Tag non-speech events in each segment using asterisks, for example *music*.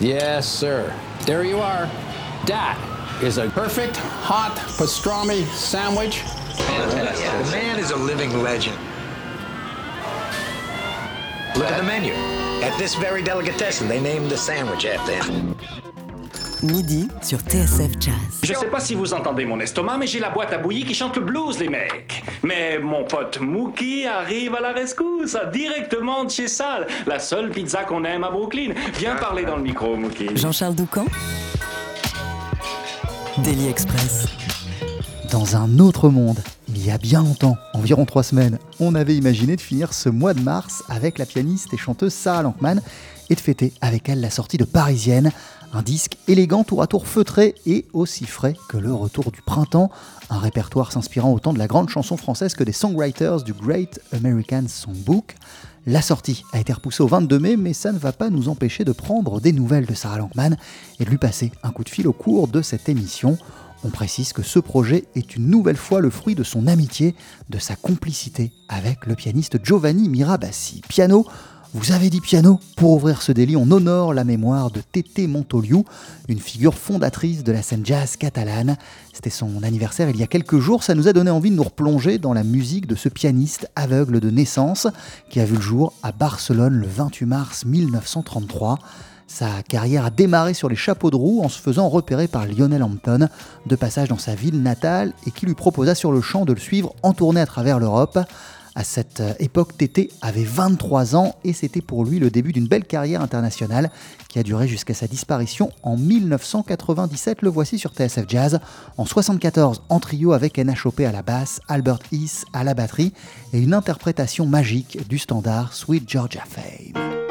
Yes, sir. There you are. That is a perfect hot pastrami sandwich. The man is a living legend. Look at the menu. At this very delicatessen, they named the sandwich after him. Midi sur TSF Jazz. Je sais pas si vous entendez mon estomac, mais j'ai la boîte à bouillie qui chante le blues, les mecs. Mais mon pote Mookie arrive à la rescousse, directement de chez Sal, la seule pizza qu'on aime à Brooklyn. Viens parler dans le micro, Mookie. Jean-Charles Doucan Daily Express. Dans un autre monde, il y a bien longtemps, environ trois semaines, on avait imaginé de finir ce mois de mars avec la pianiste et chanteuse Sarah Lankman et de fêter avec elle la sortie de Parisienne, un disque élégant tour à tour feutré et aussi frais que le retour du printemps, un répertoire s'inspirant autant de la grande chanson française que des songwriters du Great American Songbook. La sortie a été repoussée au 22 mai, mais ça ne va pas nous empêcher de prendre des nouvelles de Sarah Lankman et de lui passer un coup de fil au cours de cette émission. On précise que ce projet est une nouvelle fois le fruit de son amitié, de sa complicité avec le pianiste Giovanni Mirabassi. Piano, vous avez dit piano Pour ouvrir ce délit, on honore la mémoire de Tété Montoliu, une figure fondatrice de la scène jazz catalane. C'était son anniversaire il y a quelques jours, ça nous a donné envie de nous replonger dans la musique de ce pianiste aveugle de naissance qui a vu le jour à Barcelone le 28 mars 1933. Sa carrière a démarré sur les chapeaux de roue en se faisant repérer par Lionel Hampton, de passage dans sa ville natale, et qui lui proposa sur le champ de le suivre en tournée à travers l'Europe. À cette époque, Tété avait 23 ans et c'était pour lui le début d'une belle carrière internationale qui a duré jusqu'à sa disparition en 1997. Le voici sur TSF Jazz en 74 en trio avec NHOP à la basse, Albert East à la batterie et une interprétation magique du standard Sweet Georgia Fame.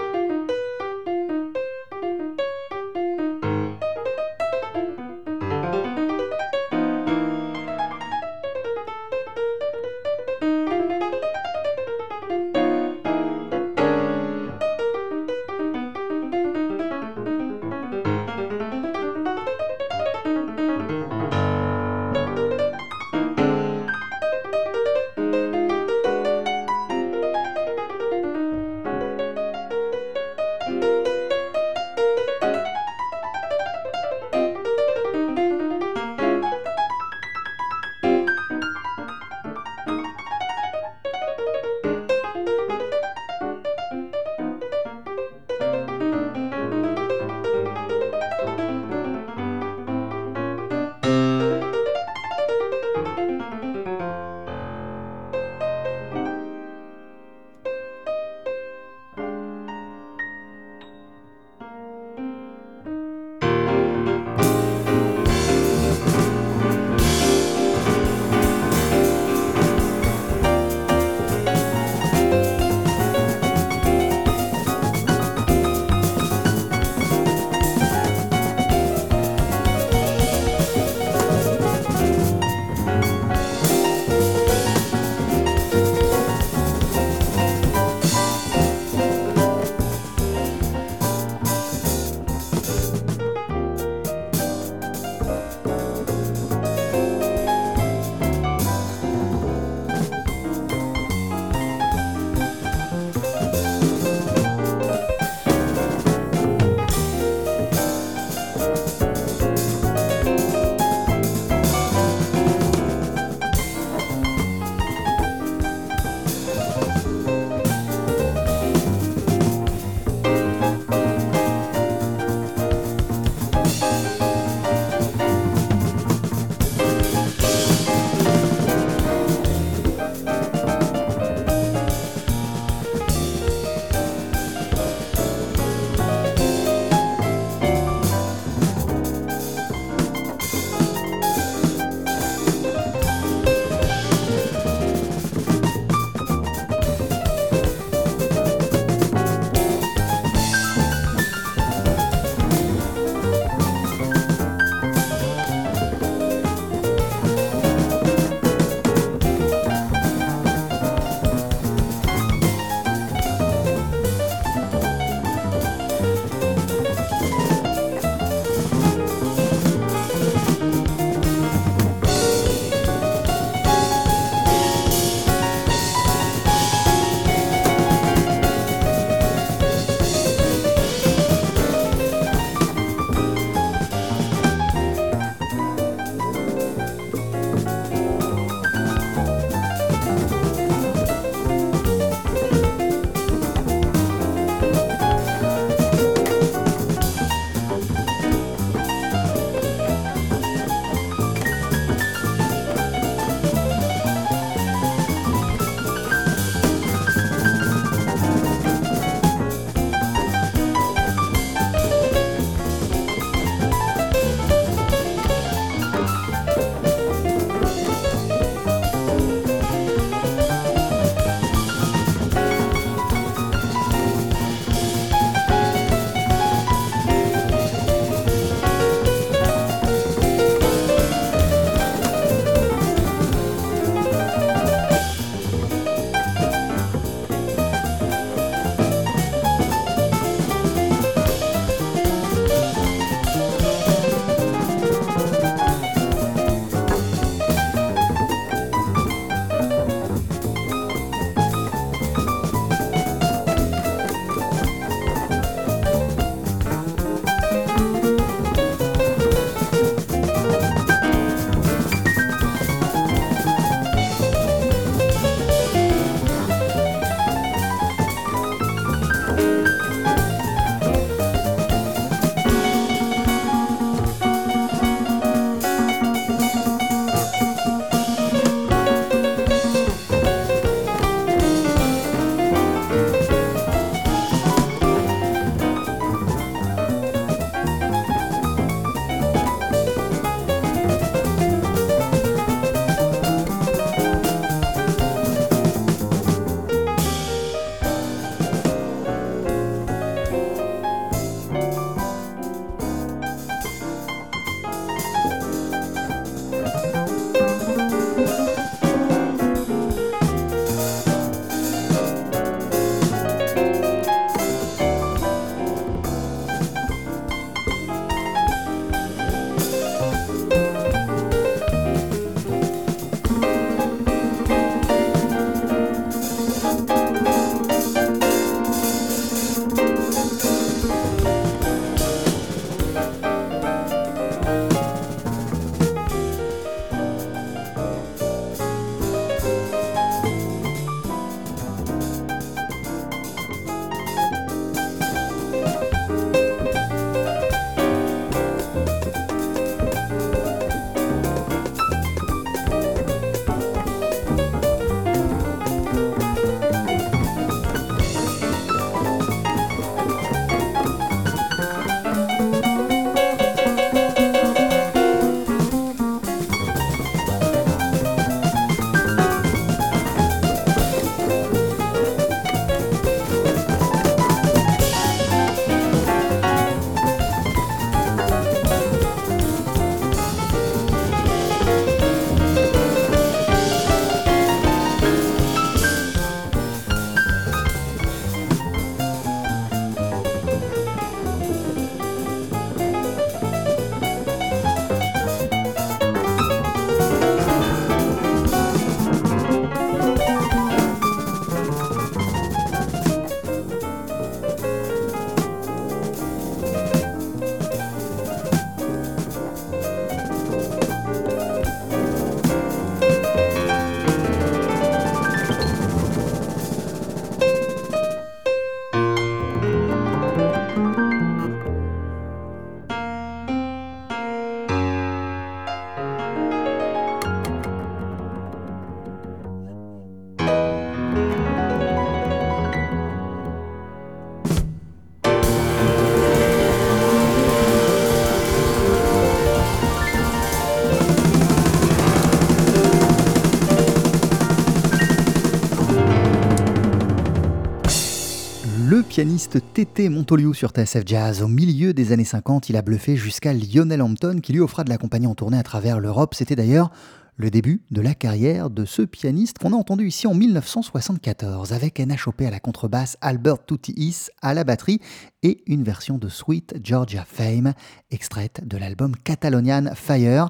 Pianiste Tété Montoliu sur TSF Jazz. Au milieu des années 50, il a bluffé jusqu'à Lionel Hampton qui lui offra de l'accompagner en tournée à travers l'Europe. C'était d'ailleurs le début de la carrière de ce pianiste qu'on a entendu ici en 1974 avec NHOP à la contrebasse, Albert Tutti à la batterie et une version de Sweet Georgia Fame extraite de l'album Catalonian Fire.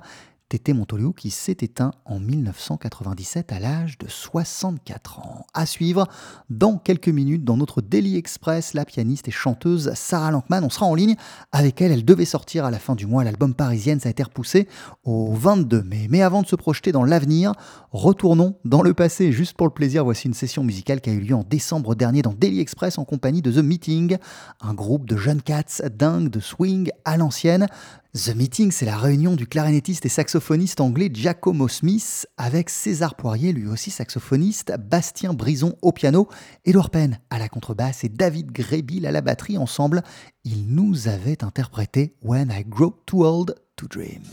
Tété Montoliu qui s'est éteint en 1997 à l'âge de 64 ans. À suivre dans quelques minutes dans notre Daily Express, la pianiste et chanteuse Sarah Lankman. On sera en ligne avec elle. Elle devait sortir à la fin du mois. L'album Parisienne, ça a été repoussé au 22 mai. Mais avant de se projeter dans l'avenir, retournons dans le passé. Juste pour le plaisir, voici une session musicale qui a eu lieu en décembre dernier dans Daily Express en compagnie de The Meeting, un groupe de jeunes cats dingues de swing à l'ancienne. The Meeting, c'est la réunion du clarinettiste et saxophoniste anglais Giacomo Smith avec César Poirier, lui aussi saxophoniste, Bastien Brison au piano, Edouard Penn à la contrebasse et David Grébil à la batterie. Ensemble, ils nous avaient interprété When I Grow Too Old to Dream.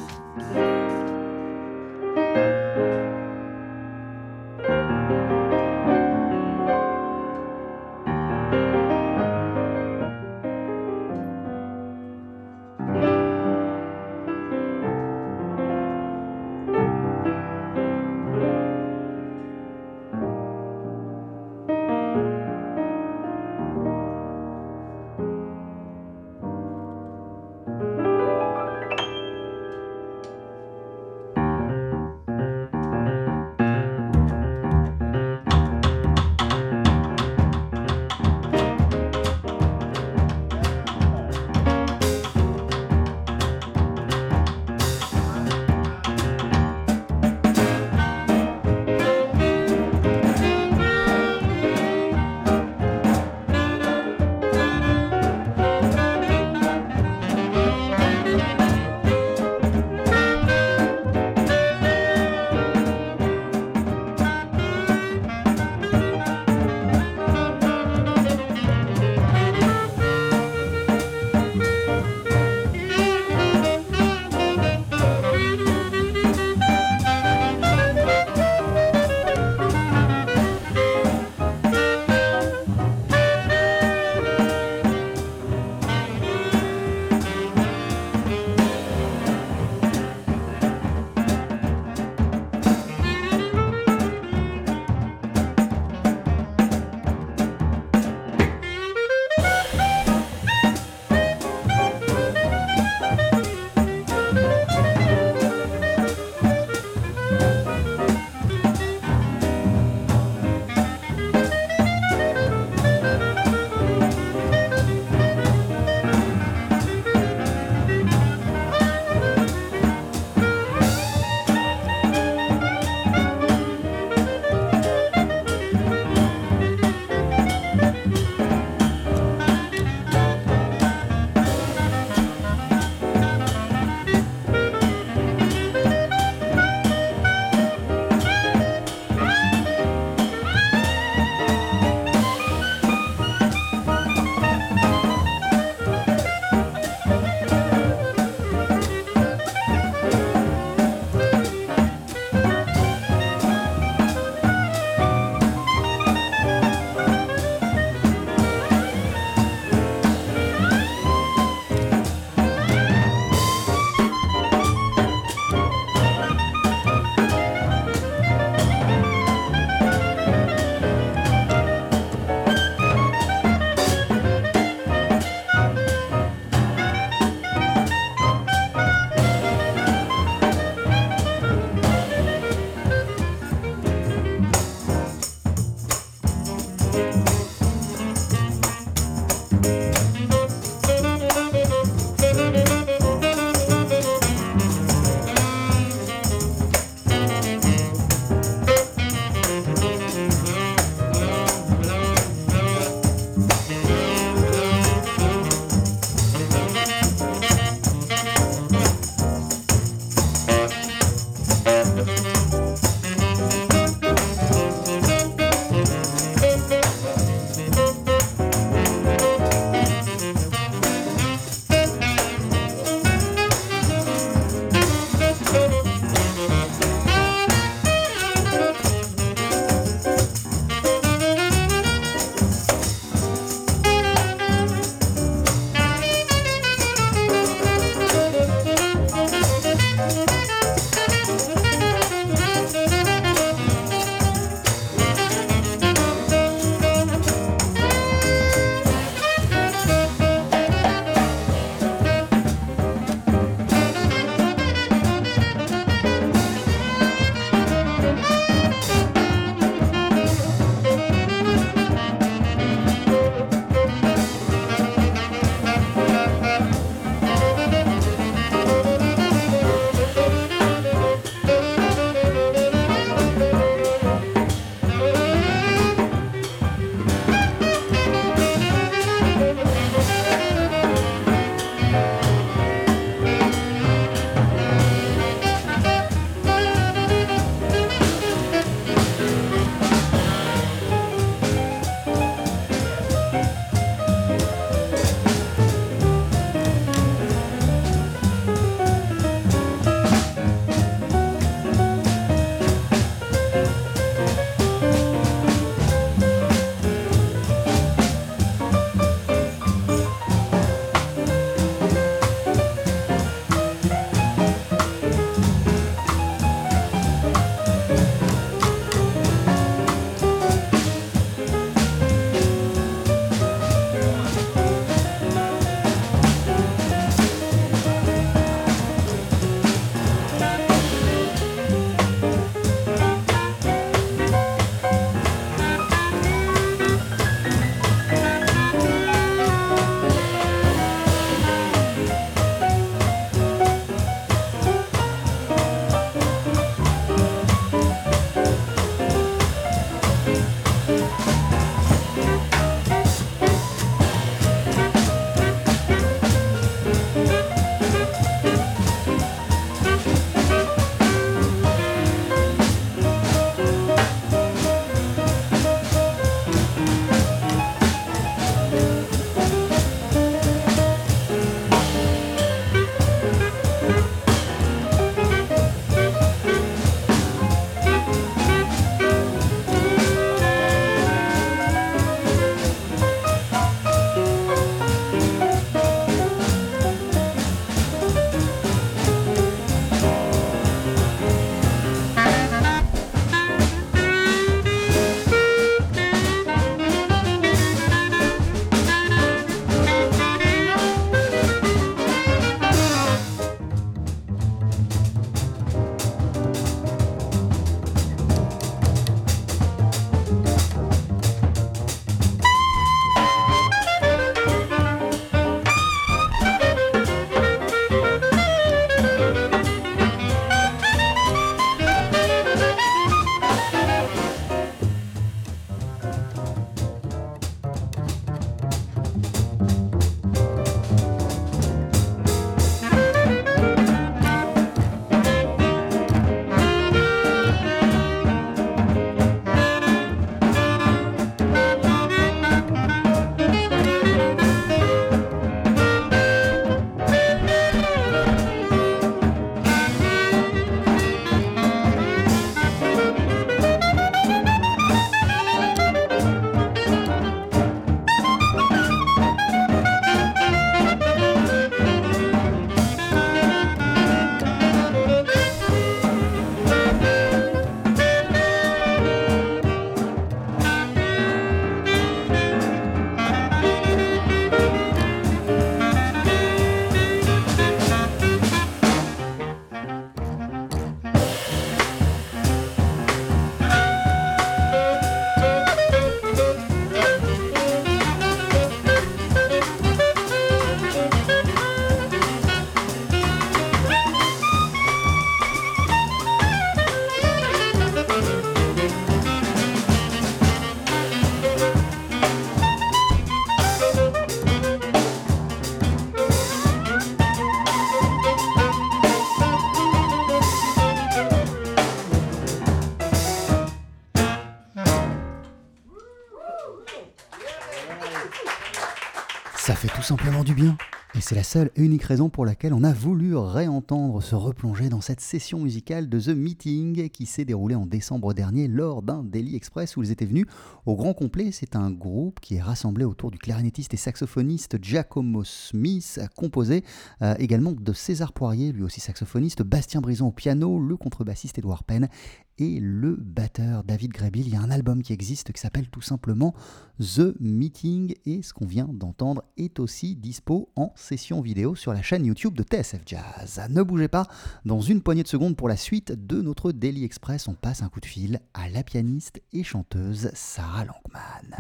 C'est la seule et unique raison pour laquelle on a voulu réentendre se replonger dans cette session musicale de The Meeting qui s'est déroulée en décembre dernier lors d'un Daily Express où ils étaient venus au grand complet. C'est un groupe qui est rassemblé autour du clarinettiste et saxophoniste Giacomo Smith, composé euh, également de César Poirier, lui aussi saxophoniste, Bastien Brison au piano, le contrebassiste Edouard Penn et le batteur David Grebil. Il y a un album qui existe qui s'appelle tout simplement The Meeting et ce qu'on vient d'entendre est aussi dispo en vidéo sur la chaîne YouTube de TSF Jazz. Ne bougez pas, dans une poignée de secondes pour la suite de notre Daily Express, on passe un coup de fil à la pianiste et chanteuse Sarah Langman.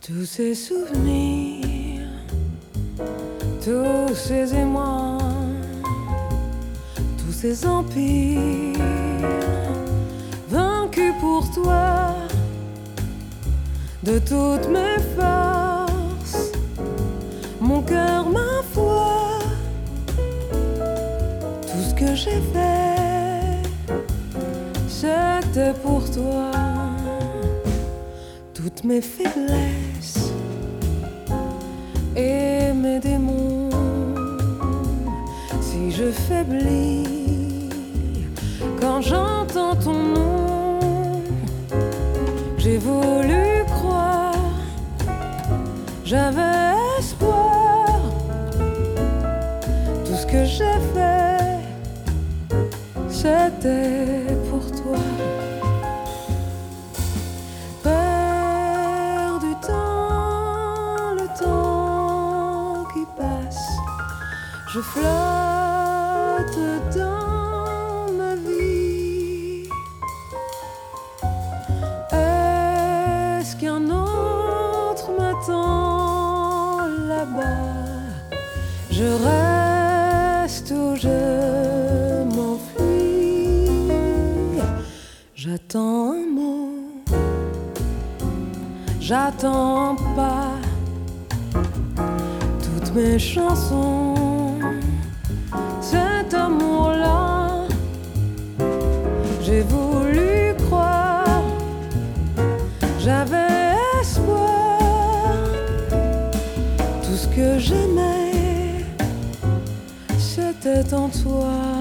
Tous ces souvenirs tous ces émois, tous ces empires vaincus pour toi de toutes mes forces, mon cœur, ma foi, tout ce que j'ai fait, c'était pour toi, toutes mes faiblesses et mes démons. Si je faiblis quand j'entends ton nom, j'ai voulu j'avais espoir. Tout ce que j'ai fait, c'était pour toi. Perdu temps, le temps qui passe, je flotte Je reste ou je m'enfuis. J'attends un mot, j'attends pas toutes mes chansons. Cet amour-là, j'ai voulu croire, j'avais espoir, tout ce que j'aimais, c'était en toi.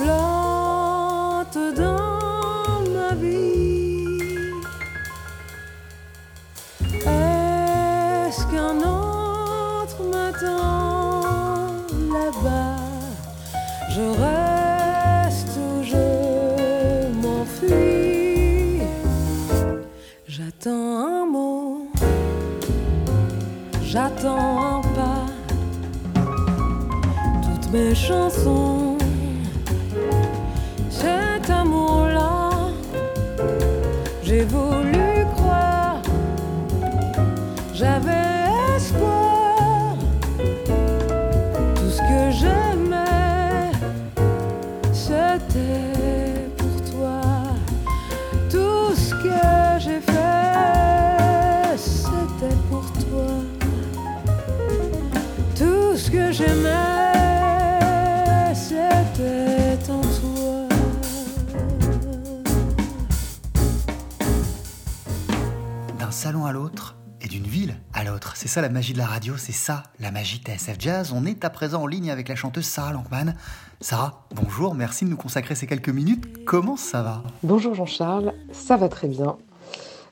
Je ça la magie de la radio, c'est ça la magie TSF Jazz. On est à présent en ligne avec la chanteuse Sarah Lankman. Sarah, bonjour, merci de nous consacrer ces quelques minutes. Comment ça va? Bonjour Jean-Charles, ça va très bien.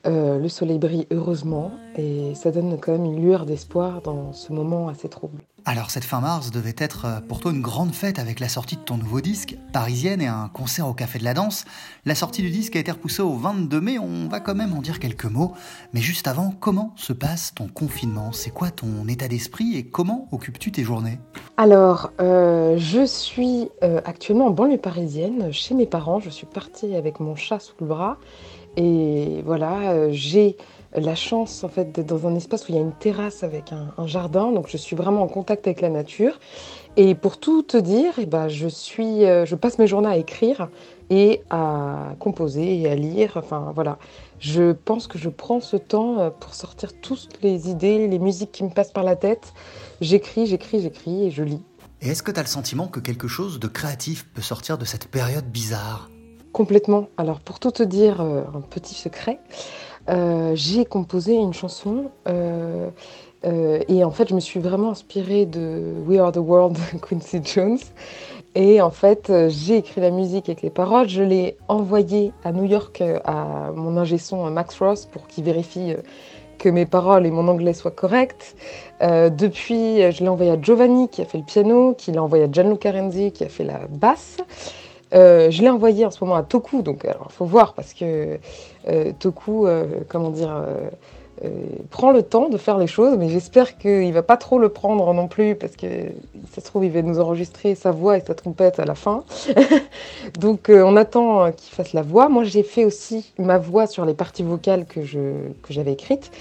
Euh, le soleil brille heureusement et ça donne quand même une lueur d'espoir dans ce moment assez trouble. Alors cette fin mars devait être euh, pour toi une grande fête avec la sortie de ton nouveau disque, Parisienne et un concert au Café de la Danse. La sortie du disque a été repoussée au 22 mai, on va quand même en dire quelques mots. Mais juste avant, comment se passe ton confinement? C'est quoi ton état d'esprit et comment occupes-tu tes journées? Alors, euh, je suis euh, actuellement en banlieue parisienne, chez mes parents. Je suis partie avec mon chat sous le bras. Et voilà, j'ai la chance en fait d'être dans un espace où il y a une terrasse avec un, un jardin, donc je suis vraiment en contact avec la nature. Et pour tout te dire, eh ben, je, suis, euh, je passe mes journées à écrire et à composer et à lire. Enfin voilà, je pense que je prends ce temps euh, pour sortir toutes les idées, les musiques qui me passent par la tête. J'écris, j'écris, j'écris et je lis. Et est-ce que tu as le sentiment que quelque chose de créatif peut sortir de cette période bizarre? Complètement. Alors pour tout te dire, euh, un petit secret, j'ai composé une chanson euh, euh, et en fait je me suis vraiment inspirée de We Are the World de *laughs* Quincy Jones. Et en fait euh, j'ai écrit la musique avec les paroles, je l'ai envoyée à New York euh, à mon ingé son euh, Max Ross pour qu'il vérifie euh, que mes paroles et mon anglais soient corrects. Euh, depuis, euh, je l'ai envoyé à Giovanni qui a fait le piano, qui l'a envoyé à Gianluca Renzi qui a fait la basse. Euh, je l'ai envoyé en ce moment à Toku, donc il faut voir parce que euh, Toku, euh, comment dire, prend le temps de faire les choses, mais j'espère qu'il va pas trop le prendre non plus parce que ça se trouve il va nous enregistrer sa voix et sa trompette à la fin. *laughs* donc on attend qu'il fasse la voix. Moi j'ai fait aussi ma voix sur les parties vocales que j'avais écrites.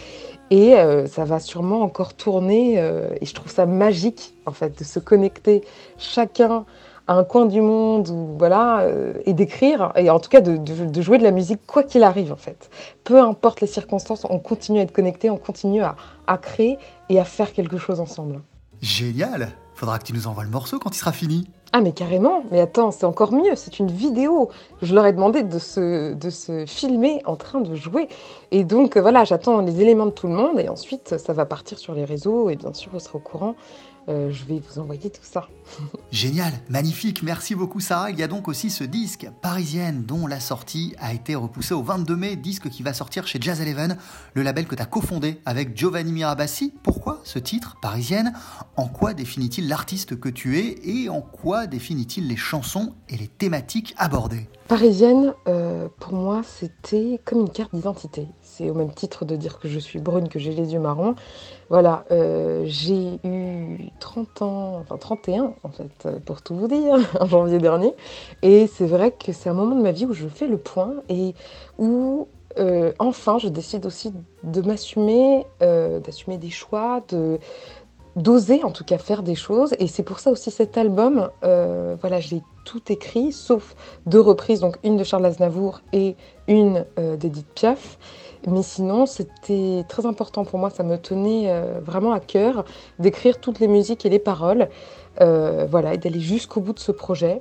Et ça va sûrement encore tourner. et je trouve ça magique, en fait, de se connecter chacun à un coin du monde ou voilà euh, et d'écrire et en tout cas de, de- de jouer de la musique quoi qu'il arrive en fait. Peu importe les circonstances on continue à être connecté on continue à, à créer et à faire quelque chose ensemble. Génial. Faudra que tu nous envoies le morceau quand il sera fini. ah mais carrément. Mais attends c'est encore mieux. C'est une vidéo. Je leur ai demandé de se, de se filmer en train de jouer. Et donc voilà j'attends les éléments de tout le monde et ensuite ça va partir sur les réseaux et bien sûr vous serez au courant Euh, je vais vous envoyer tout ça *laughs* Génial, magnifique, merci beaucoup Sarah. Il y a donc aussi ce disque Parisienne dont la sortie a été repoussée au 22 mai, disque qui va sortir chez Jazz Eleven, le label que tu as cofondé avec Giovanni Mirabassi. Pourquoi ce titre, Parisienne En quoi définit-il l'artiste que tu es et en quoi définit-il les chansons et les thématiques abordées? Parisienne, euh, pour moi, c'était comme une carte d'identité. C'est au même titre de dire que je suis brune, que j'ai les yeux marrons. Voilà, euh, j'ai eu 30 ans, enfin 31 en fait, euh, pour tout vous dire, *laughs* en janvier dernier. Et c'est vrai que c'est un moment de ma vie où je fais le point et où enfin je décide aussi de m'assumer, d'assumer des choix, d'oser en tout cas faire des choses. Et c'est pour ça aussi cet album, voilà, j'ai tout écrit, sauf deux reprises, donc une de Charles Aznavour et une euh, d'Edith Piaf. Mais sinon, c'était très important pour moi, ça me tenait euh, vraiment à cœur d'écrire toutes les musiques et les paroles, euh, voilà, et d'aller jusqu'au bout de ce projet.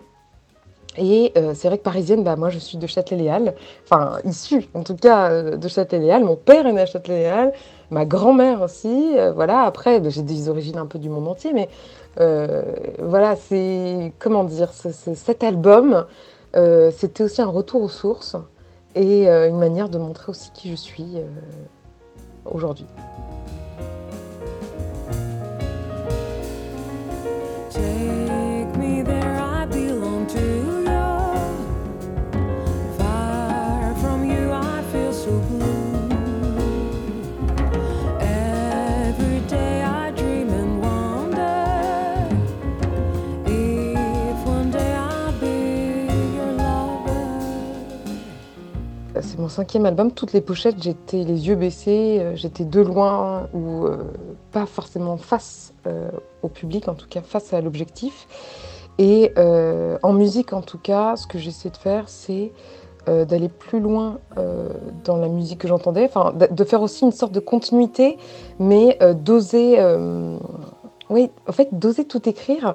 Et euh, c'est vrai que parisienne, bah, moi je suis de Châtelet-Les-Halles, enfin issue en tout cas de Châtelet-Les-Halles. Mon père est né à Châtelet-Les-Halles, ma grand-mère aussi. voilà, après bah, j'ai des origines un peu du monde entier, mais voilà, c'est comment dire, ce- ce- cet album, euh, c'était aussi un retour aux sources et euh, une manière de montrer aussi qui je suis euh, aujourd'hui. Cinquième album. Toutes les pochettes, j'étais les yeux baissés, euh, j'étais de loin ou euh, pas forcément face euh, au public, en tout cas face à l'objectif. Et en musique, en tout cas, ce que j'essaie de faire, c'est d'aller plus loin dans la musique que j'entendais, enfin de faire aussi une sorte de continuité, mais d'oser, oui, en fait, d'oser tout écrire.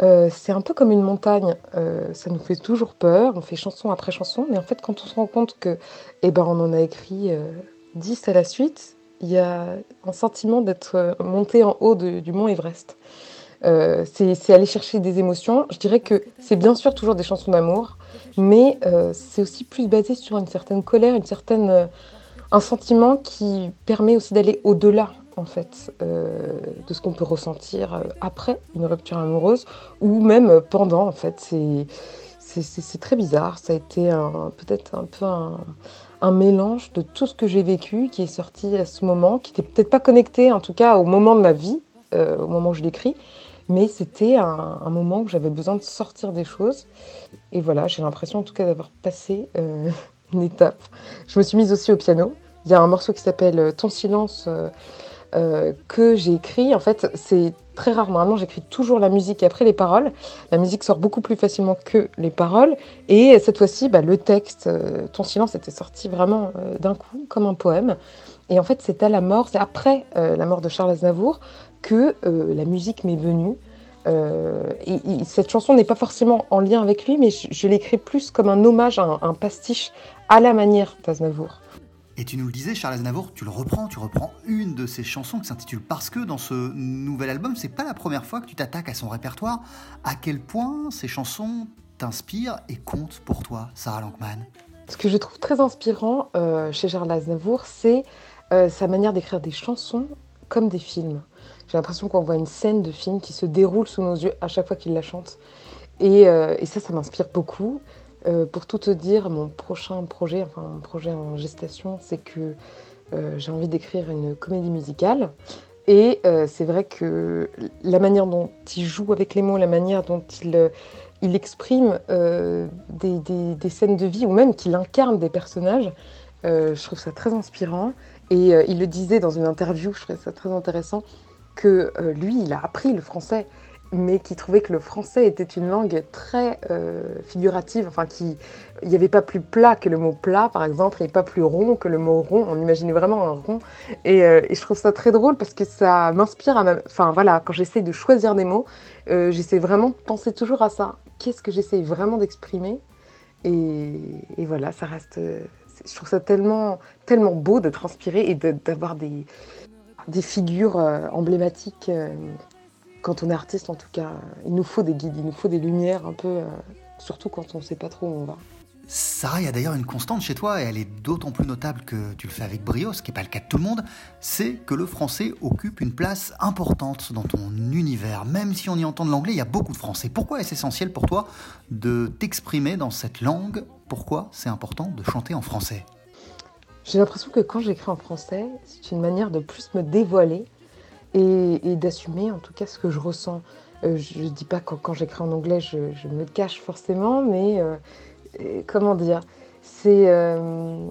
Euh, c'est un peu comme une montagne, Euh, ça nous fait toujours peur, on fait chanson après chanson, mais en fait quand on se rend compte que eh ben, on en a écrit euh, 10 à la suite, Il y a un sentiment d'être euh, monté en haut du mont Everest. C'est aller chercher des émotions. Je dirais que c'est bien sûr toujours des chansons d'amour, mais c'est aussi plus basé sur une certaine colère, une certaine, un sentiment qui permet aussi d'aller au-delà en fait euh, de ce qu'on peut ressentir euh, après une rupture amoureuse ou même pendant en fait. C'est très bizarre. Ça a été peut-être un peu un, mélange de tout ce que j'ai vécu qui est sorti à ce moment, qui n'était peut-être pas connecté en tout cas au moment de ma vie, euh, au moment où je l'écris, mais c'était un, moment où j'avais besoin de sortir des choses. Et voilà, j'ai l'impression en tout cas d'avoir passé euh, *laughs* une étape. Je me suis mise aussi au piano. Il y a un morceau qui s'appelle euh, Ton silence euh, euh, que j'ai écrit. En fait, c'est très rare. Normalement, j'écris toujours la musique et après les paroles. La musique sort beaucoup plus facilement que les paroles. Et cette fois-ci, bah, le texte, euh, Ton silence, était sorti vraiment euh, d'un coup, comme un poème. Et en fait, c'est à la mort, c'est après la mort de Charles Aznavour que la musique m'est venue. Et, et cette chanson n'est pas forcément en lien avec lui, mais je, l'écris plus comme un hommage, un pastiche à la manière d'Aznavour. Et tu nous le disais, Charles Aznavour, tu le reprends, tu reprends une de ses chansons qui s'intitule Parce que dans ce nouvel album, c'est pas la première fois que tu t'attaques à son répertoire. À quel point ces chansons t'inspirent et comptent pour toi, Sarah Lankman? Ce que je trouve très inspirant euh, chez Charles Aznavour, c'est euh, sa manière d'écrire des chansons comme des films. J'ai l'impression qu'on voit une scène de film qui se déroule sous nos yeux à chaque fois qu'il la chante. Et, euh, et ça, ça m'inspire beaucoup. Euh, pour tout te dire, mon prochain projet, enfin un projet en gestation, c'est que euh, j'ai envie d'écrire une comédie musicale. Et euh, c'est vrai que la manière dont il joue avec les mots, la manière dont il, il exprime des, des- des scènes de vie ou même qu'il incarne des personnages, je trouve ça très inspirant. Et il le disait dans une interview, je trouvais ça très intéressant, que lui, il a appris le français, mais qu'il trouvait que le français était une langue très euh, figurative, enfin qu'il n'y avait pas plus plat que le mot plat, par exemple, et pas plus rond que le mot rond. On imaginait vraiment un rond. Et, euh, je trouve ça très drôle parce que ça m'inspire à. Enfin voilà, quand j'essaie de choisir des mots, euh, j'essaie vraiment de penser toujours à ça. Qu'est-ce que j'essaie vraiment d'exprimer? Et, voilà, ça reste... Je trouve ça tellement, tellement beau d'être inspiré et de- d'avoir des, des figures emblématiques. Quand on est artiste, en tout cas, il nous faut des guides, il nous faut des lumières un peu, euh, surtout quand on ne sait pas trop où on va. Sarah, il y a d'ailleurs une constante chez toi, et elle est d'autant plus notable que tu le fais avec brio, ce qui n'est pas le cas de tout le monde, c'est que le français occupe une place importante dans ton univers. Même si on y entend de l'anglais, il y a beaucoup de français. Pourquoi est-ce essentiel pour toi de t'exprimer dans cette langue? Pourquoi c'est important de chanter en français? J'ai l'impression que quand j'écris en français, c'est une manière de plus me dévoiler et, d'assumer en tout cas ce que je ressens. Euh, je ne dis pas que quand j'écris en anglais, je, me cache forcément, mais euh, comment dire C'est. euh,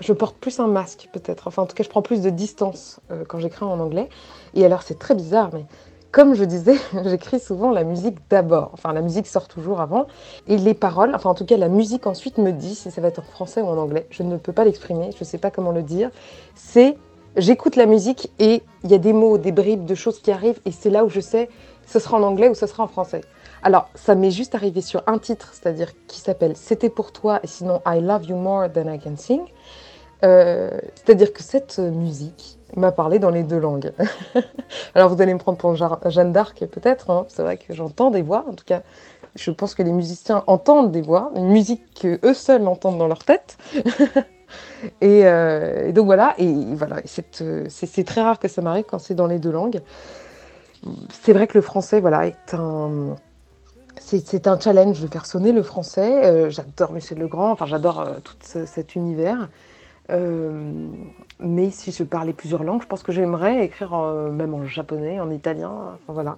je porte plus un masque peut-être. Enfin, en tout cas, je prends plus de distance quand j'écris en anglais. Et alors, c'est très bizarre, mais comme je disais, *laughs* j'écris souvent la musique d'abord. Enfin, la musique sort toujours avant. Et les paroles, enfin, en tout cas, la musique ensuite me dit si ça va être en français ou en anglais. Je ne peux pas l'exprimer, je ne sais pas comment le dire. C'est. J'écoute la musique et il y a des mots, des bribes, de choses qui arrivent, et c'est là où je sais ce sera en anglais ou ce sera en français. Alors, ça m'est juste arrivé sur un titre, c'est-à-dire qui s'appelle C'était pour toi et sinon I Love You More Than I Can Sing. Euh, c'est-à-dire que cette musique m'a parlé dans les deux langues. *laughs* Alors, vous allez me prendre pour Jeanne d'Arc, peut-être. hein. C'est vrai que j'entends des voix. En tout cas, je pense que les musiciens entendent des voix, une musique que eux seuls entendent dans leur tête. *laughs* et, euh, et donc voilà. Et voilà. euh, C'est très rare que ça m'arrive quand c'est dans les deux langues. C'est vrai que le français, voilà, est un c'est un challenge de faire sonner le français. Euh, j'adore Michel Legrand, enfin j'adore tout ce- cet univers. Mais si je parlais plusieurs langues, je pense que j'aimerais écrire même en japonais, en italien, enfin voilà.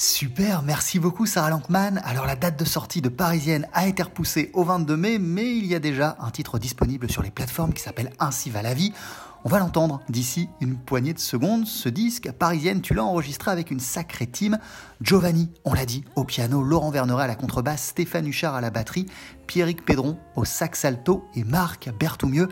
Super, merci beaucoup Sarah Lankman. Alors la date de sortie de Parisienne a été repoussée au 22 mai, mais il y a déjà un titre disponible sur les plateformes qui s'appelle Ainsi va la vie. On va l'entendre d'ici une poignée de secondes. Ce disque, Parisienne, tu l'as enregistré avec une sacrée team. Giovanni, on l'a dit, au piano, Laurent Verneret à la contrebasse, Stéphane Huchard à la batterie, Pierrick Pédron au sax alto et Marc Berthoumieux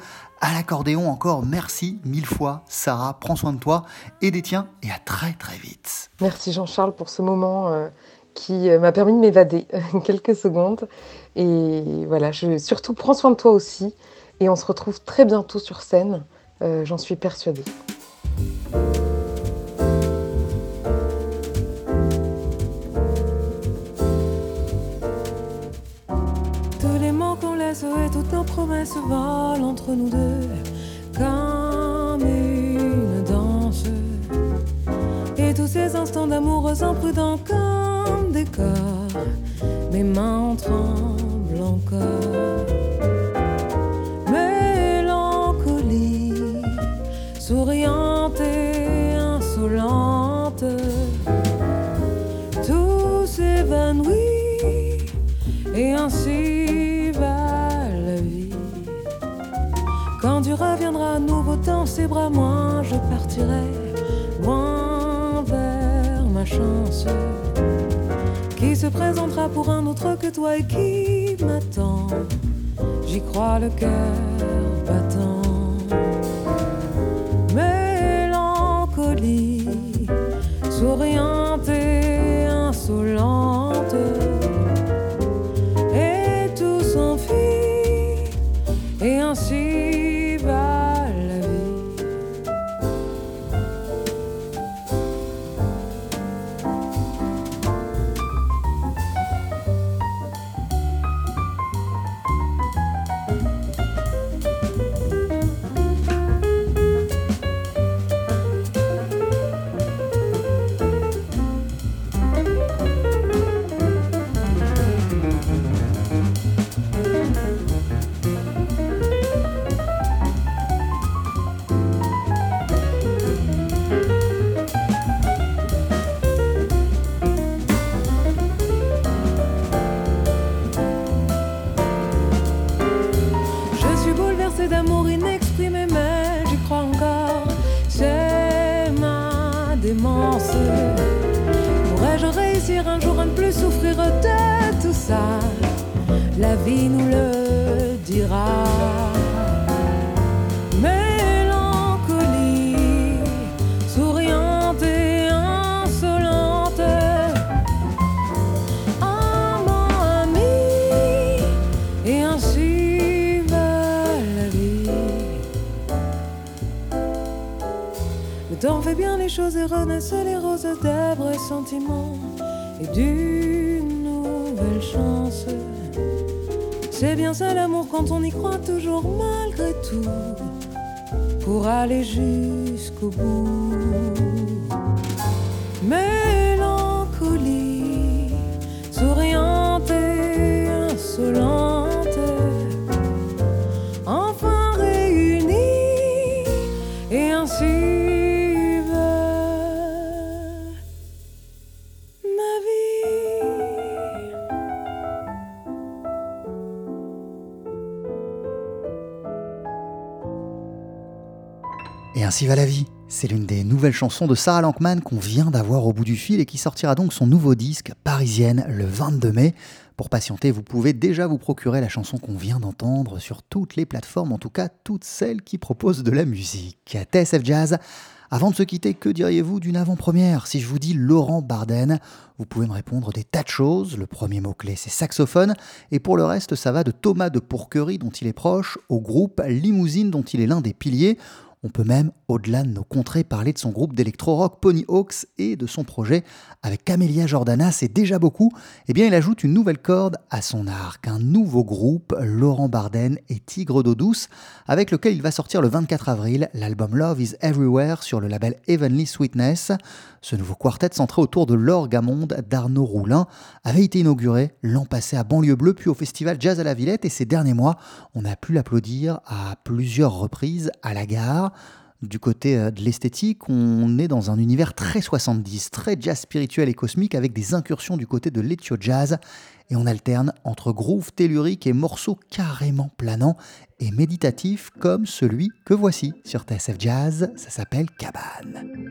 à l'accordéon. Encore merci mille fois, Sarah. Prends soin de toi et des tiens et à très très vite. Merci Jean-Charles pour ce moment euh, qui euh, m'a permis de m'évader *laughs* quelques secondes. Et voilà, je, surtout prends soin de toi aussi. Et on se retrouve très bientôt sur scène, euh, j'en suis persuadée. Promesses volent entre nous deux comme une danse. Et tous ces instants d'amour imprudents comme des corps, mes mains tremblent encore. Mélancolie, souriante et insolente, tout s'évanouit et ainsi reviendras à nouveau dans ses bras, moi je partirai loin vers ma chance qui se présentera pour un autre que toi et qui m'attend. J'y crois le cœur battant. Le temps fait bien les choses et renaissent les roses des vrais sentiments et d'une nouvelle chance. C'est bien ça l'amour quand on y croit toujours malgré tout pour aller jusqu'au bout. Mélancolie, va la vie. C'est l'une des nouvelles chansons de Sarah Lankman qu'on vient d'avoir au bout du fil et qui sortira donc son nouveau disque Parisienne le 22 mai. Pour patienter, vous pouvez déjà vous procurer la chanson qu'on vient d'entendre sur toutes les plateformes, en tout cas toutes celles qui proposent de la musique. TSF Jazz, avant de se quitter, que diriez-vous d'une avant-première? Si je vous dis Laurent Barden, vous pouvez me répondre des tas de choses. Le premier mot-clé, c'est saxophone. Et pour le reste, ça va de Thomas de Pourquerie, dont il est proche, au groupe Limousine, dont il est l'un des piliers. On peut même, au-delà de nos contrées, parler de son groupe d'électro-rock Pony Hawks et de son projet avec Camélia Jordana, c'est déjà beaucoup. Eh bien, il ajoute une nouvelle corde à son arc, un nouveau groupe, Laurent Barden et Tigre d'eau douce, avec lequel il va sortir le 24 avril l'album Love is Everywhere sur le label Heavenly Sweetness. Ce nouveau quartet centré autour de l'orgamonde d'Arnaud Roulin avait été inauguré l'an passé à Banlieue Bleue, puis au festival Jazz à la Villette, et ces derniers mois, on a pu l'applaudir à plusieurs reprises à la gare. Du côté euh, de l'esthétique, on est dans un univers très 70, très jazz spirituel et cosmique, avec des incursions du côté de l'ethio jazz, et on alterne entre groove tellurique et morceaux carrément planants et méditatifs, comme celui que voici sur TSF Jazz, ça s'appelle Cabane.